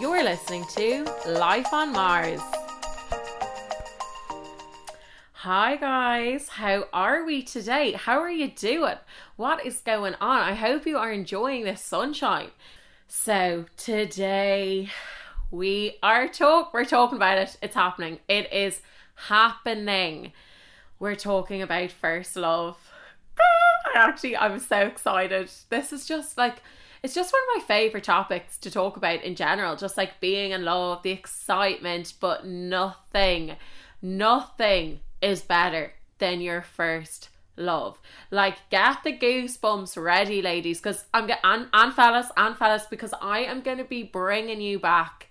You're listening to Life on Mars. Hi guys, how are we today? How are you doing? What is going on? I hope you are enjoying this sunshine. So, today we are talk we're talking about it. It's happening. It is happening. We're talking about first love. I actually I'm so excited. This is just like it's just one of my favorite topics to talk about in general, just like being in love, the excitement, but nothing, nothing is better than your first love. Like, get the goosebumps ready, ladies, because I'm getting, and, fellas, and fellas, because I am going to be bringing you back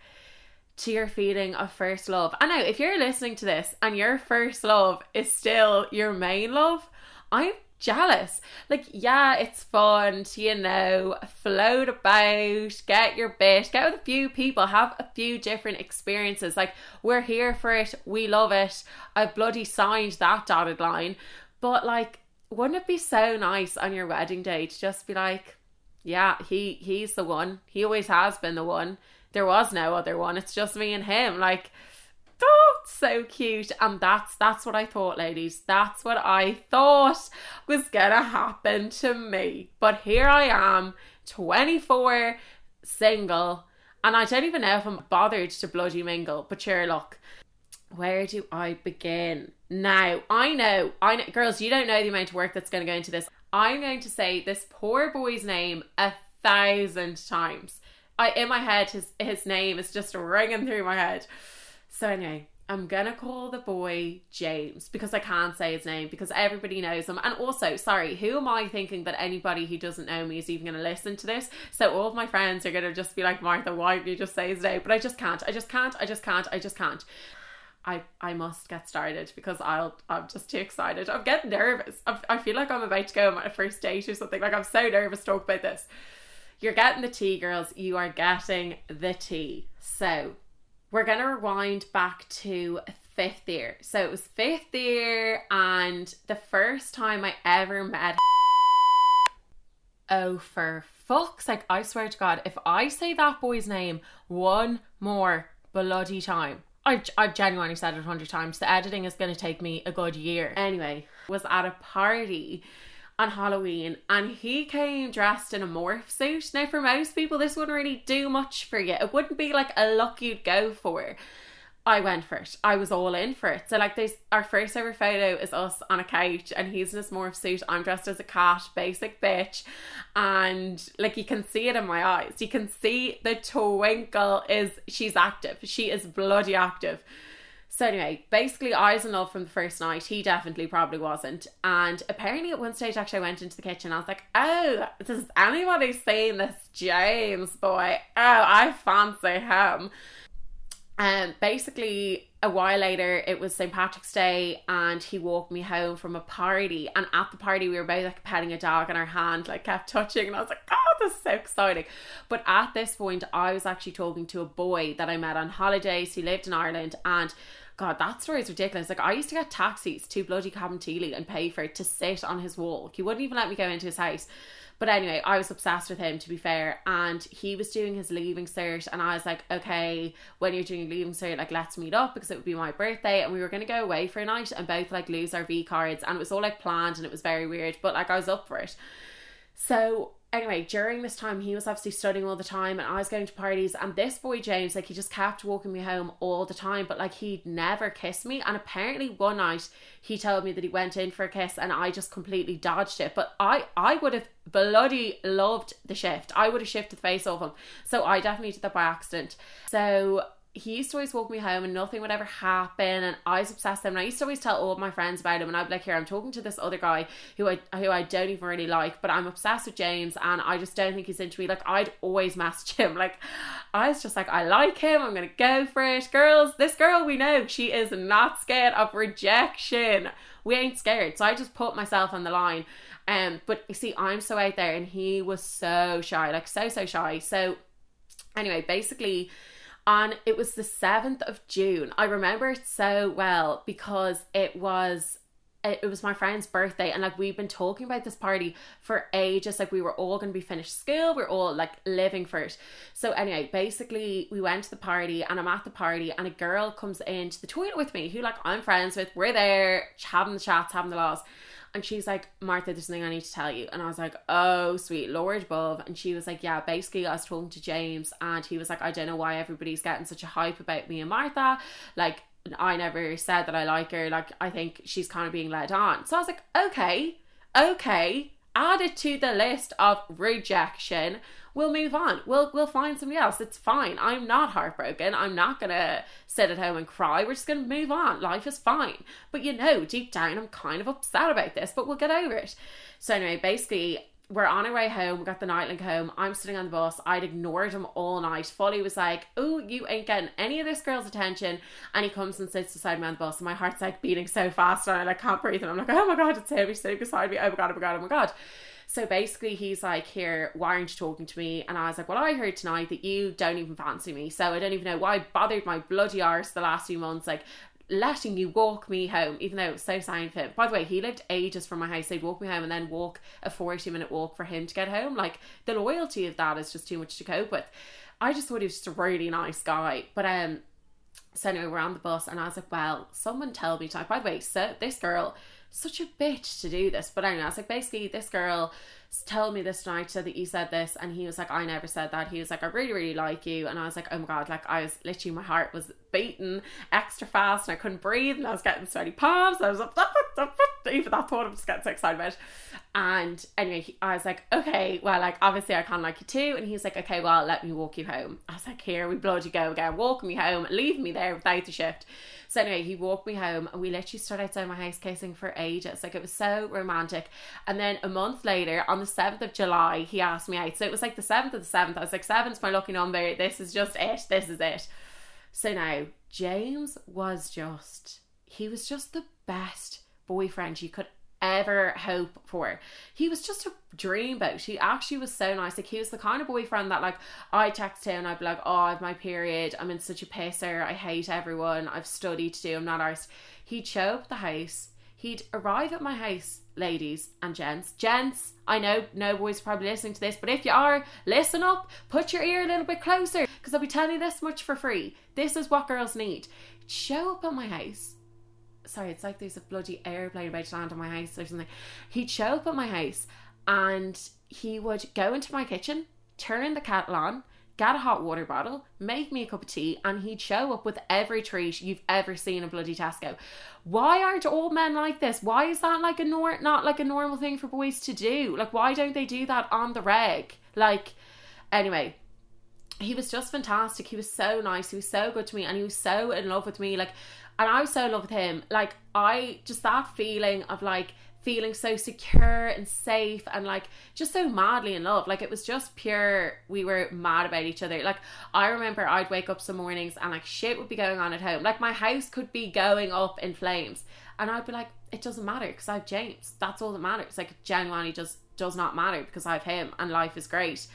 to your feeling of first love. I know if you're listening to this and your first love is still your main love, I'm jealous. Like, yeah, it's fun to, you know, float about, get your bit, get with a few people, have a few different experiences. Like, we're here for it, we love it. I've bloody signed that dotted line. But, like, wouldn't it be so nice on your wedding day to just be like, yeah, he he's the one. He always has been the one. There was no other one. It's just me and him. Like, oh, so cute. And that's that's what I thought, ladies. That's what I thought was gonna happen to me. But here I am, 24, single, and I don't even know if I'm bothered to bloody mingle. But sure, look, where do I begin? Now, I know, I know, girls, you don't know the amount of work that's going to go into this. I'm going to say this poor boy's name a thousand times. I in my head, his his name is just ringing through my head. So anyway, I'm gonna call the boy James because I can't say his name because everybody knows him. And also, sorry, who am I thinking that anybody who doesn't know me is even gonna listen to this? So all of my friends are gonna just be like, Martha, why you just say his name? But I just can't. I just can't. I just can't. I just can't. I, I must get started because I'll I'm just too excited. I'm getting nervous. I'm, I feel like I'm about to go on my first date or something. Like I'm so nervous to talk about this. You're getting the tea, girls. You are getting the tea. So we're going to rewind back to fifth year. So it was fifth year, and the first time I ever met. Oh, for fuck's sake, I swear to God, if I say that boy's name one more bloody time, I, I've genuinely said it a hundred times. The editing is going to take me a good year. Anyway, was at a party on Halloween and he came dressed in a morph suit. Now, for most people, this wouldn't really do much for you. It wouldn't be like a look you'd go for. I went for it. I was all in for it. So like there's our first ever photo is us on a couch and he's in his morph suit. I'm dressed as a cat, basic bitch. And like you can see it in my eyes. You can see the twinkle is she's active. She is bloody active. So anyway, basically I was in love from the first night. He definitely probably wasn't. And apparently at one stage actually I went into the kitchen. I was like, oh, does anybody seen this James boy? Oh, I fancy him. And basically, a while later, it was St. Patrick's Day, and he walked me home from a party. And at the party, we were both like petting a dog, and our hand like kept touching. And I was like, "Oh, this is so exciting!" But at this point, I was actually talking to a boy that I met on holidays. He lived in Ireland, and God, that story is ridiculous. Like I used to get taxis to bloody Cabinteely and pay for it to sit on his wall. He wouldn't even let me go into his house. But anyway, I was obsessed with him to be fair, and he was doing his leaving cert, and I was like, okay, when you're doing leaving cert, like let's meet up because it would be my birthday, and we were gonna go away for a night and both like lose our V cards, and it was all like planned, and it was very weird, but like I was up for it. So anyway, during this time, he was obviously studying all the time, and I was going to parties. And this boy James, like, he just kept walking me home all the time, but like, he'd never kiss me. And apparently, one night he told me that he went in for a kiss, and I just completely dodged it. But I, I would have bloody loved the shift. I would have shifted the face off him. So I definitely did that by accident. So he used to always walk me home and nothing would ever happen and I was obsessed with him and I used to always tell all my friends about him and I'd be like here I'm talking to this other guy who I who I don't even really like but I'm obsessed with James and I just don't think he's into me. Like I'd always message him like I was just like I like him I'm gonna go for it. Girls this girl we know she is not scared of rejection. We ain't scared. So I just put myself on the line um but you see I'm so out there and he was so shy like so so shy. So anyway basically and it was the 7th of June. I remember it so well because it was it was my friend's birthday and like we've been talking about this party for ages. Like we were all going to be finished school. We are all like living for it. So anyway basically we went to the party and i'm at the party and a girl comes into the toilet with me who like i'm friends with. We're there having the chats having the laws and she's like, Martha, there's something I need to tell you. And I was like, oh, sweet Lord above. And she was like, yeah, basically, I was talking to James, and he was like, I don't know why everybody's getting such a hype about me and Martha. Like, I never said that I like her. Like, I think she's kind of being led on. So I was like, okay, okay, add it to the list of rejection we'll move on. We'll we'll find somebody else. It's fine. I'm not heartbroken. I'm not gonna sit at home and cry. We're just gonna move on. Life is fine. But you know, deep down I'm kind of upset about this, but we'll get over it. So anyway, basically we're on our way home, we got the Nitelink home. I'm sitting on the bus. I'd ignored him all night. Folly was like, Oh, you ain't getting any of this girl's attention. And he comes and sits beside me on the bus, and my heart's like beating so fast, and I like can't breathe. And I'm like, Oh my god, it's him. He's sitting beside me. Oh my god, oh my god, oh my god. So basically, he's like, Here, why aren't you talking to me? And I was like, Well, I heard tonight that you don't even fancy me. So I don't even know why I bothered my bloody arse the last few months. Like, letting you walk me home, even though it was so him. By the way, he lived ages from my house. They'd walk me home and then walk a 40 minute walk for him to get home. Like, the loyalty of that is just too much to cope with. I just thought he was just a really nice guy. But, um, so anyway, we're on the bus and I was like, well, someone tell me to, by the way, so this girl, such a bitch to do this. But anyway, I was like, basically, this girl told me this night that you said this and he was like I never said that he was like I really really like you and I was like oh my god like I was literally my heart was beating extra fast and I couldn't breathe and I was getting sweaty palms I was up even that thought I'm just getting so excited about and anyway he, I was like okay well like obviously I kind of like you too and he was like okay well let me walk you home I was like here we bloody go again walk me home leave me there without the shift so anyway, he walked me home and we literally stood outside my house kissing for ages. Like it was so romantic. And then a month later, on the 7th of July, he asked me out. So it was like the 7th of the 7th. I was like, seven's my lucky number. This is just it. This is it. So now, James was just, he was just the best boyfriend you could ever hope for. He was just a dreamboat. He actually was so nice. Like he was the kind of boyfriend that like I text him and I'd be like, Oh, I have my period, I'm in such a pisser, I hate everyone, I've studied to do, I'm not arsed. He'd show up the house, he'd arrive at my house, ladies and gents. Gents, I know no boys are probably listening to this, but if you are, listen up, put your ear a little bit closer, because I'll be telling you this much for free. This is what girls need. Show up at my house sorry, it's like there's a bloody airplane about to land on my house or something. He'd show up at my house and he would go into my kitchen, turn the kettle on, get a hot water bottle, make me a cup of tea, and he'd show up with every treat you've ever seen in bloody Tesco. Why aren't all men like this? Why is that like a nor- not like a normal thing for boys to do? Like why don't they do that on the reg? Like anyway, he was just fantastic. He was so nice. He was so good to me and he was so in love with me. Like and I was so in love with him. Like I just that feeling of like feeling so secure and safe and like just so madly in love. Like it was just pure we were mad about each other. Like I remember I'd wake up some mornings and like shit would be going on at home. Like my house could be going up in flames. And I'd be like, it doesn't matter because I have James. That's all that matters. Like it genuinely just does not matter because I have him and life is great.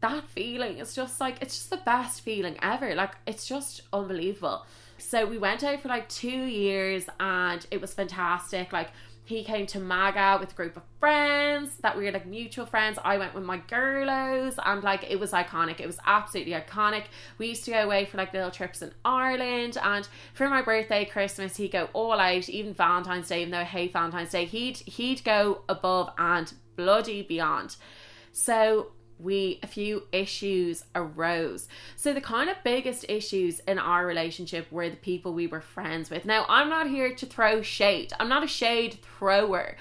That feeling is just like it's just the best feeling ever. Like it's just unbelievable. So we went out for like two years and it was fantastic. Like he came to MAGA with a group of friends that we were like mutual friends. I went with my girlos and like it was iconic. It was absolutely iconic. We used to go away for like little trips in Ireland and for my birthday, Christmas, he'd go all out, even Valentine's Day, even though I hate Valentine's Day, he'd he'd go above and bloody beyond. So we a few issues arose. So the kind of biggest issues in our relationship were the people we were friends with. Now, I'm not here to throw shade. I'm not a shade thrower.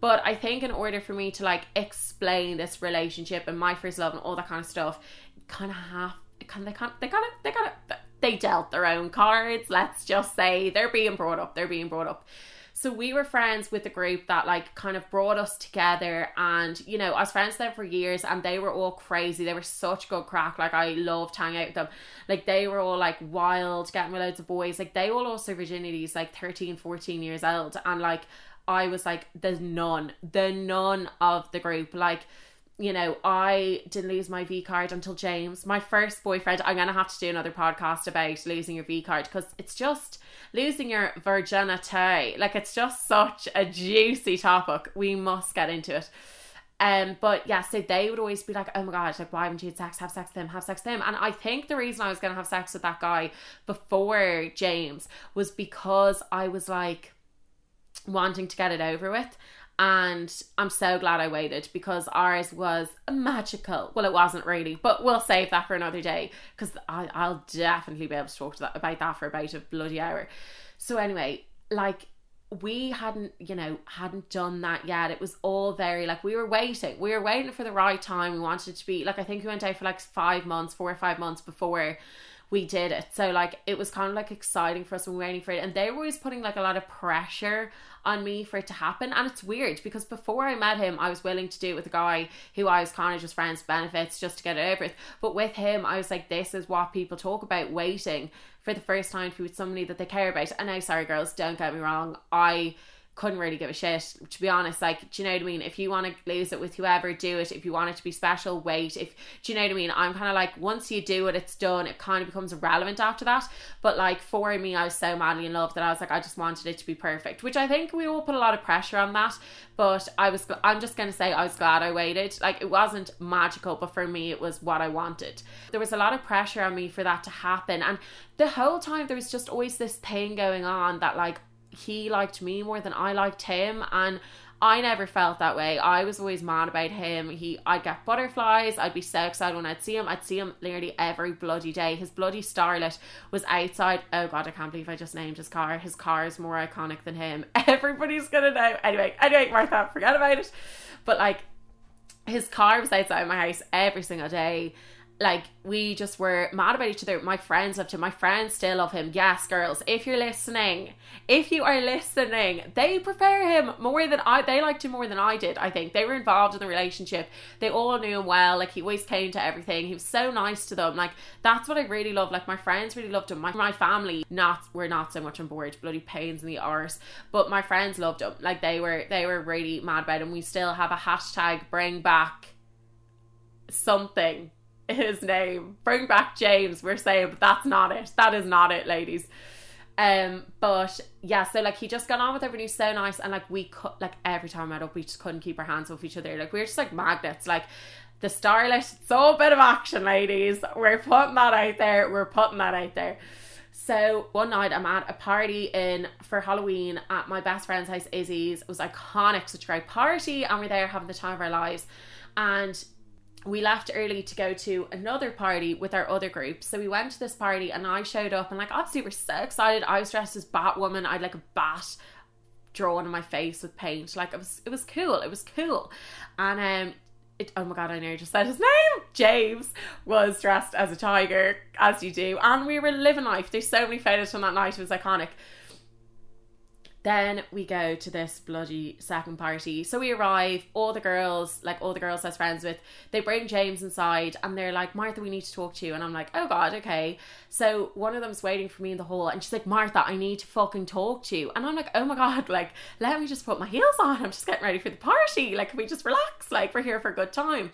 But I think in order for me to like explain this relationship and my first love and all that kind of stuff, kind of have kind they kind they got it they got it they dealt their own cards. Let's just say they're being brought up. They're being brought up. So we were friends with a group that like kind of brought us together and you know, I was friends with them for years and they were all crazy. They were such good crack. Like I loved hanging out with them. Like they were all like wild, getting with loads of boys. Like they all their virginities like 13, 14 years old. And like I was like the nun, the nun of the group. Like you know, I didn't lose my V card until James, my first boyfriend. I'm gonna have to do another podcast about losing your V card because it's just losing your virginity. Like it's just such a juicy topic. We must get into it. Um, but yeah, so they would always be like, "Oh my god, like why haven't you had sex? Have sex with him. Have sex with him." And I think the reason I was gonna have sex with that guy before James was because I was like wanting to get it over with. And I'm so glad I waited because ours was magical. Well, it wasn't really, but we'll save that for another day because I'll definitely be able to talk to that about that for about a bloody hour. So anyway, like we hadn't, you know, hadn't done that yet. It was all very like we were waiting. We were waiting for the right time. We wanted to be like I think we went out for like five months, four or five months before we did it. So like it was kind of like exciting for us and we were waiting for it. And they were always putting like a lot of pressure on me for it to happen. And it's weird because before I met him, I was willing to do it with a guy who I was kind of just friends benefits just to get it over with. But with him, I was like, this is what people talk about waiting for the first time to be with somebody that they care about. And now, sorry, girls, don't get me wrong. I couldn't really give a shit to be honest. Like do you know what I mean? If you want to lose it with whoever do it. If you want it to be special wait. If do you know what I mean? I'm kind of like once you do it it's done it kind of becomes irrelevant after that. But like for me I was so madly in love that I was like I just wanted it to be perfect which I think we all put a lot of pressure on that. But I was I'm just gonna say I was glad I waited. Like it wasn't magical but for me it was what I wanted. There was a lot of pressure on me for that to happen. And the whole time there was just always this thing going on that like he liked me more than I liked him and I never felt that way. I was always mad about him. He I'd get butterflies. I'd be so excited when I'd see him. I'd see him nearly every bloody day. His bloody starlet was outside. Oh god, I can't believe I just named his car. His car is more iconic than him. Everybody's gonna know. Anyway, anyway, Martha, forget about it. But like his car was outside my house every single day like we just were mad about each other. My friends loved him. My friends still love him. Yes, girls, if you're listening, if you are listening, they prefer him more than I. They liked him more than I did. I think they were involved in the relationship. They all knew him well. Like he always came to everything. He was so nice to them. Like that's what I really love. Like my friends really loved him. My my family not were not so much on board. Bloody pains in the arse. But my friends loved him. Like they were they were really mad about him. We still have a hashtag bring back something his name. Bring back James, we're saying, but that's not it. That is not it, ladies. Um, but yeah, so like he just got on with everybody was so nice, and like we could like every time I met up, we just couldn't keep our hands off each other. Like we were just like magnets. Like the starlet, so a bit of action, ladies. We're putting that out there. We're putting that out there. So one night I'm at a party in for Halloween at my best friend's house, Izzy's. It was iconic, such a great party, and we're there having the time of our lives. And we left early to go to another party with our other group. So we went to this party and I showed up and like obviously we're so excited. I was dressed as Batwoman. I had like a bat drawn on my face with paint. Like it was it was cool. It was cool. And um it, oh my god, I know just said his name. James was dressed as a tiger, as you do, and we were living life. There's so many photos from that night. It was iconic. Then we go to this bloody second party. So we arrive, all the girls, like all the girls I was friends with, they bring James inside and they're like, Martha, we need to talk to you. And I'm like, oh God, okay. So one of them's waiting for me in the hall and she's like, Martha, I need to fucking talk to you. And I'm like, oh my God, like, let me just put my heels on. I'm just getting ready for the party. Like, can we just relax? Like, we're here for a good time.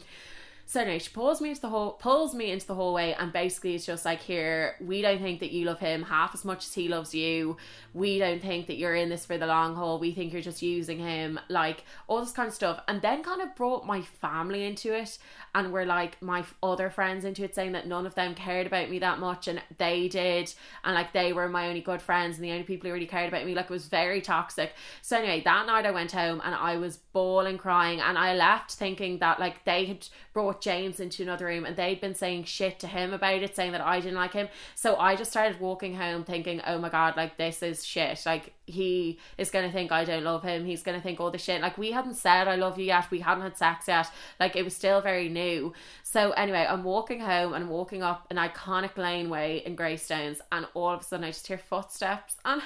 So anyway, she pulls me into the hall, pulls me into the hallway, and basically it's just like, here, we don't think that you love him half as much as he loves you. We don't think that you're in this for the long haul. We think you're just using him, like all this kind of stuff. And then kind of brought my family into it, and were like my other friends into it, saying that none of them cared about me that much, and they did, and like they were my only good friends and the only people who really cared about me. Like it was very toxic. So anyway, that night I went home and I was bawling, crying, and I left thinking that like they had brought James into another room and they'd been saying shit to him about it, saying that I didn't like him. So I just started walking home thinking, oh my god, like this is shit. Like he is gonna think I don't love him. He's gonna think all the shit. Like we hadn't said I love you yet. We hadn't had sex yet. Like it was still very new. So anyway, I'm walking home and walking up an iconic laneway in Greystones, and all of a sudden I just hear footsteps and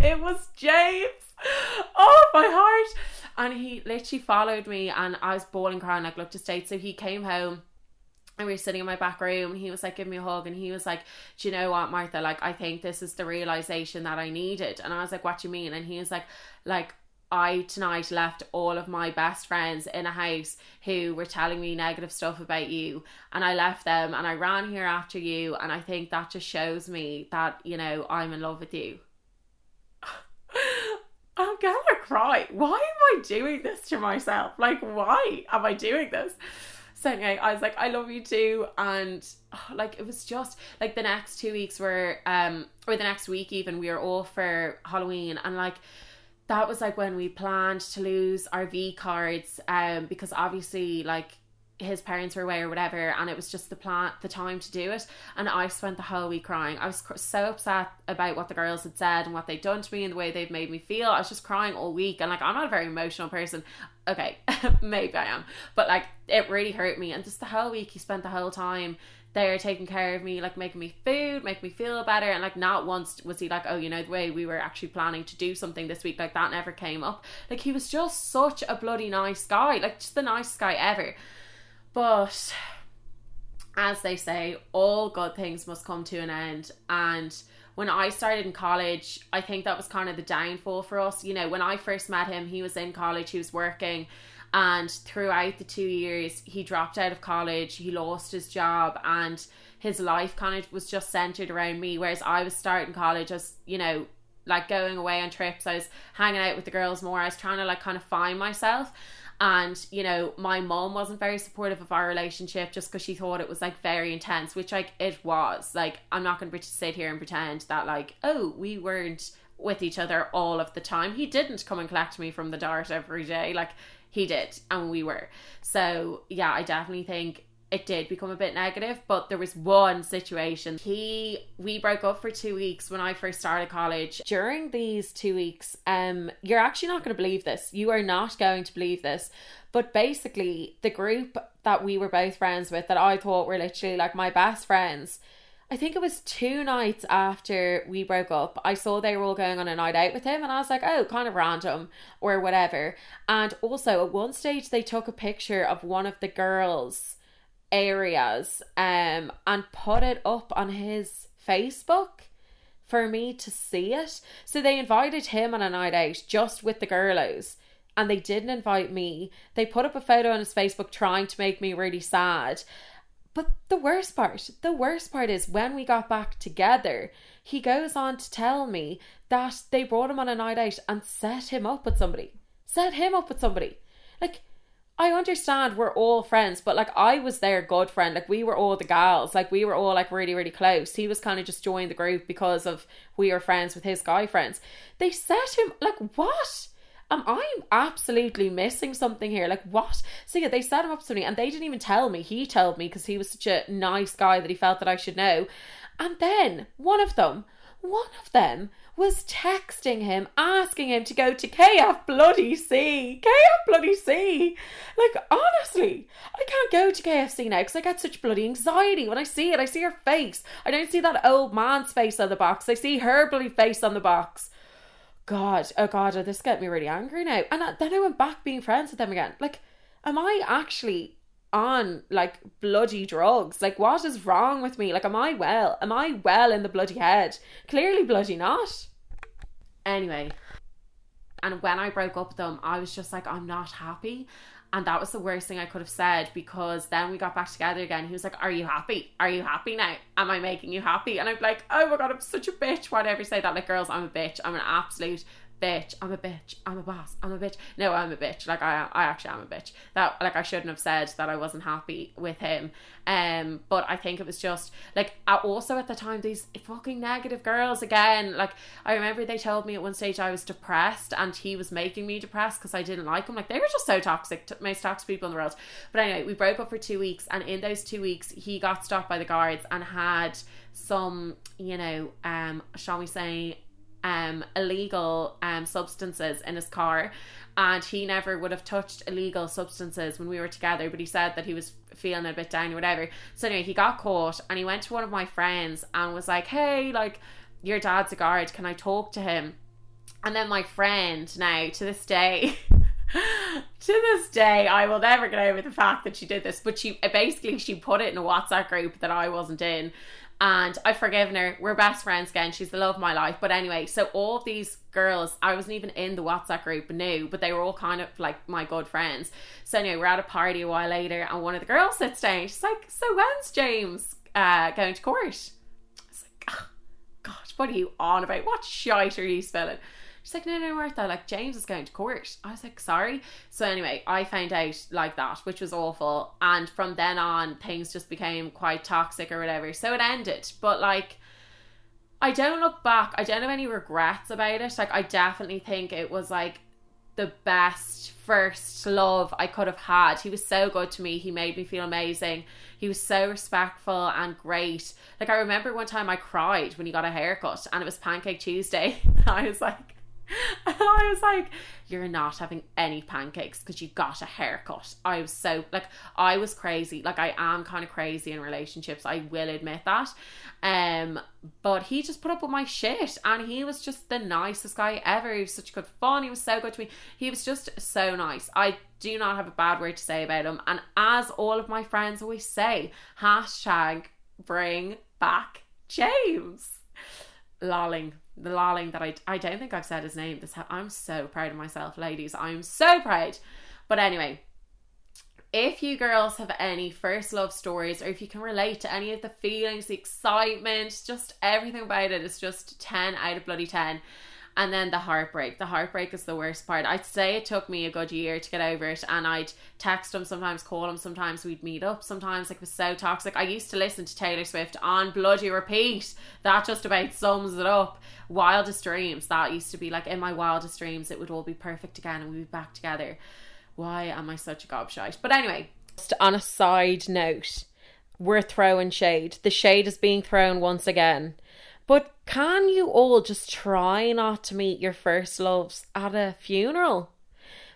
it was James. Oh my heart. And he literally followed me and I was bawling crying like looked to state. So he came home and we were sitting in my back room and he was like give me a hug and he was like do you know what martha like i think this is the realization that i needed and i was like what do you mean and he was like like I tonight left all of my best friends in a house who were telling me negative stuff about you, and I left them and I ran here after you, and I think that just shows me that you know I'm in love with you. I'm gonna cry. Why am I doing this to myself? Like, why am I doing this? So anyway, I was like, I love you too, and oh, like it was just like the next two weeks were, um, or the next week even, we were off for Halloween, and like that was like when we planned to lose our V cards, um, because obviously like his parents were away or whatever and it was just the plan the time to do it. And i spent the whole week crying. I was so upset about what the girls had said and what they'd done to me and the way they've made me feel. I was just crying all week and like i'm not a very emotional person. Okay maybe i am. But like it really hurt me. And just the whole week he spent the whole time there taking care of me like making me food make me feel better. And like not once was he like oh you know the way we were actually planning to do something this week like that never came up. Like he was just such a bloody nice guy like just the nicest guy ever but as they say, all good things must come to an end. And when I started in college, I think that was kind of the downfall for us. You know, when I first met him, he was in college, he was working. And throughout the two years, he dropped out of college, he lost his job, and his life kind of was just centered around me. Whereas I was starting college, as you know, like going away on trips, I was hanging out with the girls more, I was trying to like kind of find myself. And you know my mom wasn't very supportive of our relationship just because she thought it was like very intense which like it was. Like i'm not going to sit here and pretend that like oh we weren't with each other all of the time. He didn't come and collect me from the dart every day. Like he did and we were. So yeah i definitely think it did become a bit negative but there was one situation he we broke up for two weeks when i first started college during these two weeks um you're actually not going to believe this you are not going to believe this but basically the group that we were both friends with that i thought were literally like my best friends I think it was two nights after we broke up. I saw they were all going on a night out with him, and I was like, oh, kind of random or whatever. And also, at one stage, they took a picture of one of the girls areas um and put it up on his Facebook for me to see it. So they invited him on a night out just with the girlos and they didn't invite me. They put up a photo on his Facebook trying to make me really sad. But the worst part, the worst part is when we got back together, he goes on to tell me that they brought him on a night out and set him up with somebody. Set him up with somebody. Like I understand we're all friends, but like I was their good friend. Like we were all the gals. Like we were all like really, really close. He was kind of just joined the group because of we were friends with his guy friends. They set him like what? Am I absolutely missing something here? Like what? So yeah, they set him up me and they didn't even tell me. He told me because he was such a nice guy that he felt that I should know. And then one of them, one of them was texting him, asking him to go to KF bloody C. KF bloody C. Like, honestly, I can't go to KFC now because I get such bloody anxiety. When I see it, I see her face. I don't see that old man's face on the box. I see her bloody face on the box. God, oh God, oh, this get me really angry now. And then I went back being friends with them again. Like, am I actually on like bloody drugs. Like, what is wrong with me? Like, am I well? Am I well in the bloody head? Clearly, bloody not. Anyway, and when I broke up with them, I was just like, I'm not happy. And that was the worst thing I could have said because then we got back together again. He was like, Are you happy? Are you happy now? Am I making you happy? And I'm like, Oh my god, I'm such a bitch. Why do I ever say that? Like, girls, I'm a bitch. I'm an absolute bitch. I'm a bitch. I'm a boss. I'm a bitch. No, I'm a bitch. Like I, I actually am a bitch. That like I shouldn't have said that I wasn't happy with him. Um, but I think it was just like also at the time these fucking negative girls again. Like I remember they told me at one stage I was depressed and he was making me depressed because I didn't like him. Like they were just so toxic, most toxic people in the world. But anyway, we broke up for two weeks, and in those two weeks he got stopped by the guards and had some, you know, um, shall we say um, illegal um, substances in his car. And he never would have touched illegal substances when we were together but he said that he was feeling a bit down or whatever. So anyway he got caught and he went to one of my friends and was like hey like your dad's a guard. Can I talk to him? And then my friend now to this day to this day, I will never get over the fact that she did this. But she basically she put it in a WhatsApp group that I wasn't in, and I've forgiven her. We're best friends again. She's the love of my life. But anyway, so all of these girls, I wasn't even in the WhatsApp group, knew, but they were all kind of like my good friends. So anyway, we're at a party a while later, and one of the girls sits down. She's like, "So when's James uh, going to court?" I was like, oh, "God, what are you on about? What shite are you spilling?" She's like, no, no, Martha, like James is going to court. I was like, sorry. So anyway, I found out like that, which was awful. And from then on, things just became quite toxic or whatever. So it ended. But like, I don't look back. I don't have any regrets about it. Like, I definitely think it was like the best first love I could have had. He was so good to me. He made me feel amazing. He was so respectful and great. Like I remember one time I cried when he got a haircut and it was Pancake Tuesday. I was like and I was like, You're not having any pancakes because you got a haircut. I was so, like, I was crazy. Like, I am kind of crazy in relationships. I will admit that. Um, but he just put up with my shit and he was just the nicest guy ever. He was such good fun. He was so good to me. He was just so nice. I do not have a bad word to say about him. And as all of my friends always say, hashtag bring back James. Lolling the lolling that I, I don't think I've said his name. This I'm so proud of myself, ladies. I'm so proud. But anyway, if you girls have any first love stories or if you can relate to any of the feelings, the excitement, just everything about it, it's just 10 out of bloody 10 and then the heartbreak. The heartbreak is the worst part. I'd say it took me a good year to get over it, and I'd text him sometimes, call him sometimes, we'd meet up sometimes. Like it was so toxic. I used to listen to Taylor Swift on bloody repeat. That just about sums it up. Wildest dreams. That used to be like in my wildest dreams, it would all be perfect again, and we'd be back together. Why am I such a gobshite? But anyway, just on a side note, we're throwing shade. The shade is being thrown once again but can you all just try not to meet your first loves at a funeral?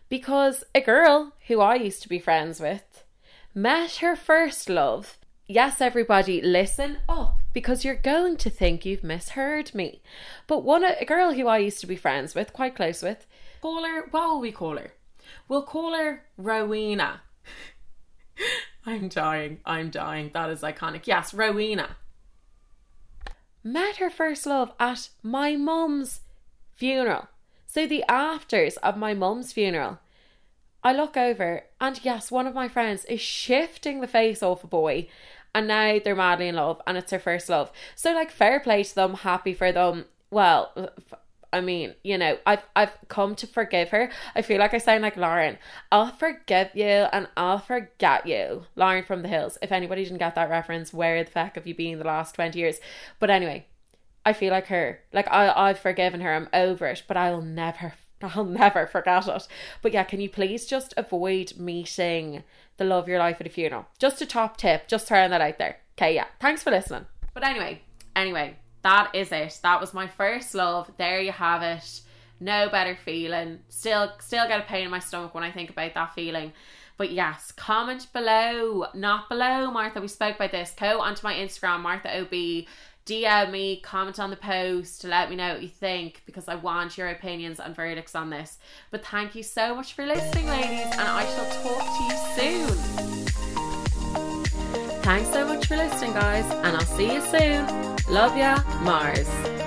Because a girl who I used to be friends with met her first love. Yes, everybody, listen up because you're going to think you've misheard me. But one a girl who I used to be friends with, quite close with, call her. What will we call her? We'll call her Rowena. I'm dying. I'm dying. That is iconic. Yes, Rowena met her first love at my mum's funeral. So the afters of my mum's funeral, I look over and yes, one of my friends is shifting the face off a boy and now they're madly in love and it's her first love. So like fair play to them, happy for them. Well, I mean, you know, I've I've come to forgive her. I feel like I sound like Lauren. I'll forgive you and I'll forget you. Lauren from the Hills. If anybody didn't get that reference, where the fuck have you been the last twenty years? But anyway, I feel like her. Like I I've forgiven her. I'm over it, but I'll never I'll never forget it. But yeah, can you please just avoid meeting the love of your life at a funeral? Just a top tip, just throwing that out there. Okay, yeah. Thanks for listening. But anyway, anyway, that is it. That was my first love. There you have it. No better feeling. Still still get a pain in my stomach when I think about that feeling. But yes, comment below, not below, Martha. We spoke about this. Go onto my Instagram, Martha OB. DM me, comment on the post to let me know what you think because I want your opinions and verdicts on this. But thank you so much for listening, ladies, and I shall talk to you soon. Thanks so much for listening, guys, and I'll see you soon. Love ya, Mars.